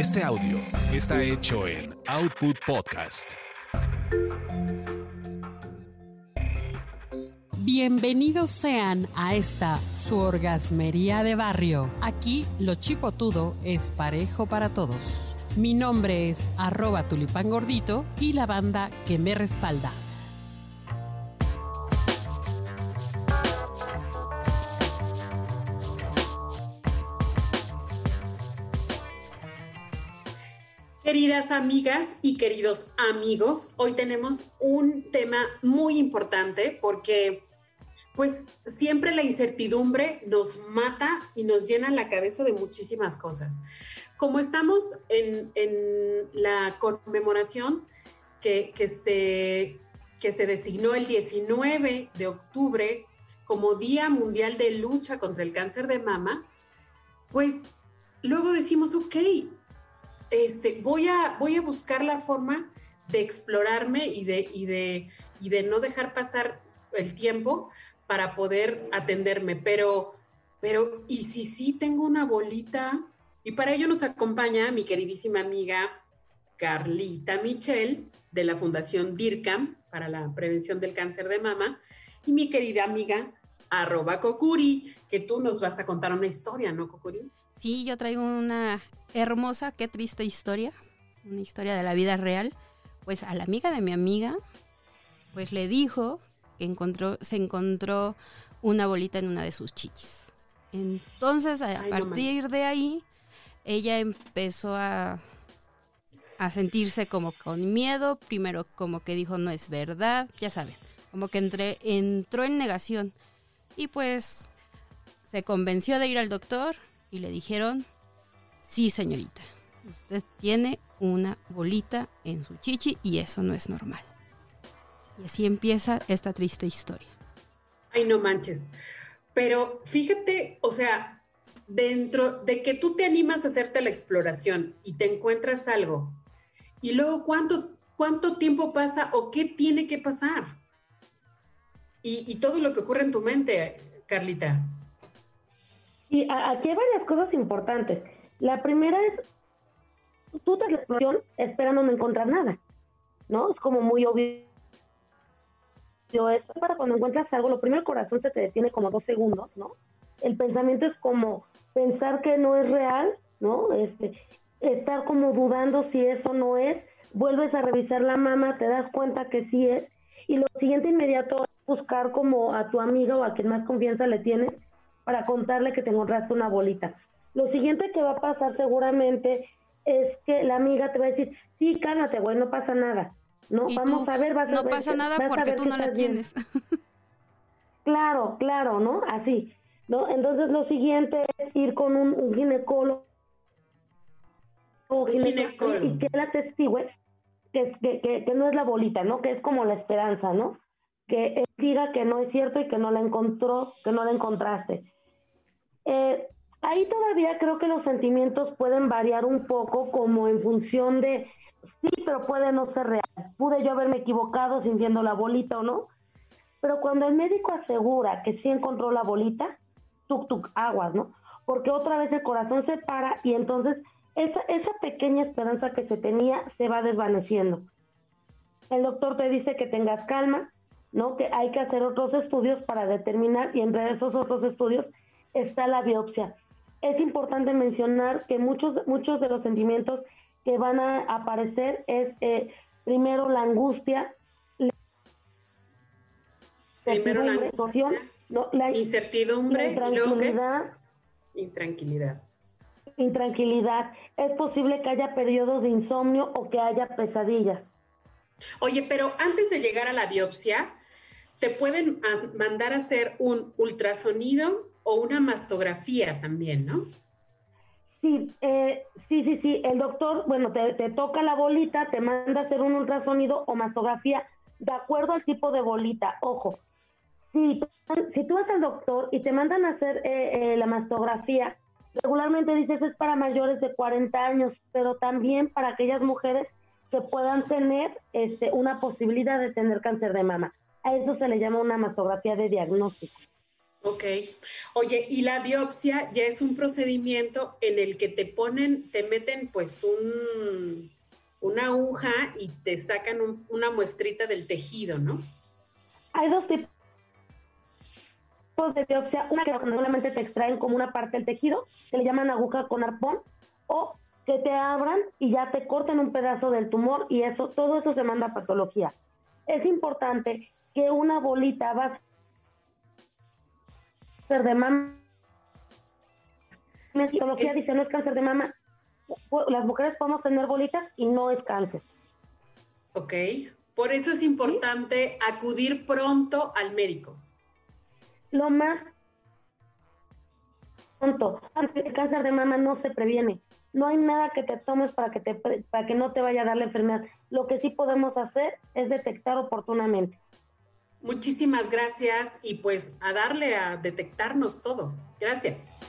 Este audio está hecho en Output Podcast. Bienvenidos sean a esta su orgasmería de barrio. Aquí lo chipotudo es parejo para todos. Mi nombre es arroba tulipán gordito y la banda que me respalda. Queridas amigas y queridos amigos, hoy tenemos un tema muy importante porque pues siempre la incertidumbre nos mata y nos llena la cabeza de muchísimas cosas. Como estamos en, la conmemoración que, se, que se designó el 19 de octubre como Día Mundial de Lucha contra el Cáncer de Mama, pues luego decimos, ok, este, voy, a, voy a buscar la forma de explorarme y de, y de, y de no dejar pasar el tiempo para poder atenderme. Pero, pero, ¿y si sí tengo una bolita? Y para ello nos acompaña mi queridísima amiga Carlita Michel de la Fundación DIRCAM para la prevención del cáncer de mama y mi querida amiga arroba Kokuri, que tú nos vas a contar una historia, ¿no, Kokuri? Sí, yo traigo una hermosa, qué triste historia, una historia de la vida real. Pues a la amiga de mi amiga, pues le dijo que encontró, se encontró una bolita en una de sus chichis. Entonces, a partir de ahí, ella empezó a, a sentirse como con miedo. Primero, como que dijo, no es verdad, ya saben, como que entre, entró en negación. Y pues se convenció de ir al doctor y le dijeron, sí señorita, usted tiene una bolita en su chichi y eso no es normal. Y así empieza esta triste historia. Ay, no manches. Pero fíjate, o sea, dentro de que tú te animas a hacerte la exploración y te encuentras algo, y luego cuánto, cuánto tiempo pasa o qué tiene que pasar. Y, y todo lo que ocurre en tu mente, Carlita. Y aquí hay varias cosas importantes. La primera es, tú te la exploración esperando no encontrar nada, ¿no? Es como muy obvio eso. Para cuando encuentras algo, lo primero el corazón se te detiene como dos segundos, ¿no? El pensamiento es como pensar que no es real, ¿no? Este, estar como dudando si eso no es, vuelves a revisar la mama, te das cuenta que sí es, y lo siguiente inmediato es buscar como a tu amiga o a quien más confianza le tienes para contarle que te encontraste una bolita. Lo siguiente que va a pasar seguramente es que la amiga te va a decir, sí, cálmate, güey, no pasa nada. No, vamos a ver, vas no a ver. pasa nada porque tú no la tienes. claro, claro, ¿no? Así. ¿no? Entonces lo siguiente es ir con un, ginecólogo. Un ginecólogo. Y que la testigue que, que, que, no es la bolita, ¿no? Que es como la esperanza, ¿no? Que diga que no es cierto y que no la encontró, que no la encontraste. Eh, ahí todavía creo que los sentimientos pueden variar un poco como en función de, sí, pero puede no ser real. Pude yo haberme equivocado sintiendo la bolita o no. Pero cuando el médico asegura que sí encontró la bolita, tuk tuk, aguas, ¿no? Porque otra vez el corazón se para y entonces esa, esa pequeña esperanza que se tenía se va desvaneciendo. El doctor te dice que tengas calma, ¿no? Que hay que hacer otros estudios para determinar y entre esos otros estudios está la biopsia. Es importante mencionar que muchos, muchos de los sentimientos que van a aparecer es eh, primero la angustia, primero la angustia, la incertidumbre, intranquilidad, intranquilidad. Intranquilidad. Es posible que haya periodos de insomnio o que haya pesadillas. Oye, pero antes de llegar a la biopsia, te pueden mandar a hacer un ultrasonido o una mastografía también, ¿no? Sí, eh, sí, sí, sí. El doctor, bueno, te, toca la bolita, te manda a hacer un ultrasonido o mastografía de acuerdo al tipo de bolita. Ojo, si, si tú vas al doctor y te mandan a hacer eh, eh, la mastografía, regularmente dices es para mayores de 40 años, pero también para aquellas mujeres que puedan tener este, una posibilidad de tener cáncer de mama. A eso se le llama una mastografía de diagnóstico. Ok. Oye, y la biopsia ya es un procedimiento en el que te ponen, te meten pues un, una aguja y te sacan una muestrita del tejido, ¿no? Hay dos tipos de biopsia. Una que normalmente te extraen como una parte del tejido, que le llaman aguja con arpón, o que te abran y ya te corten un pedazo del tumor y eso, todo eso se manda a patología. Es importante que una bolita va ser de mama. La patología dice no es cáncer de mama. Las mujeres podemos tener bolitas y no es cáncer. Ok. Por eso es importante acudir pronto al médico. Lo más pronto. El cáncer de mama no se previene no hay nada que te tomes para que, te, para que no te vaya a dar la enfermedad. Lo que sí podemos hacer es detectar oportunamente. Muchísimas gracias y pues a darle a detectarnos todo. Gracias.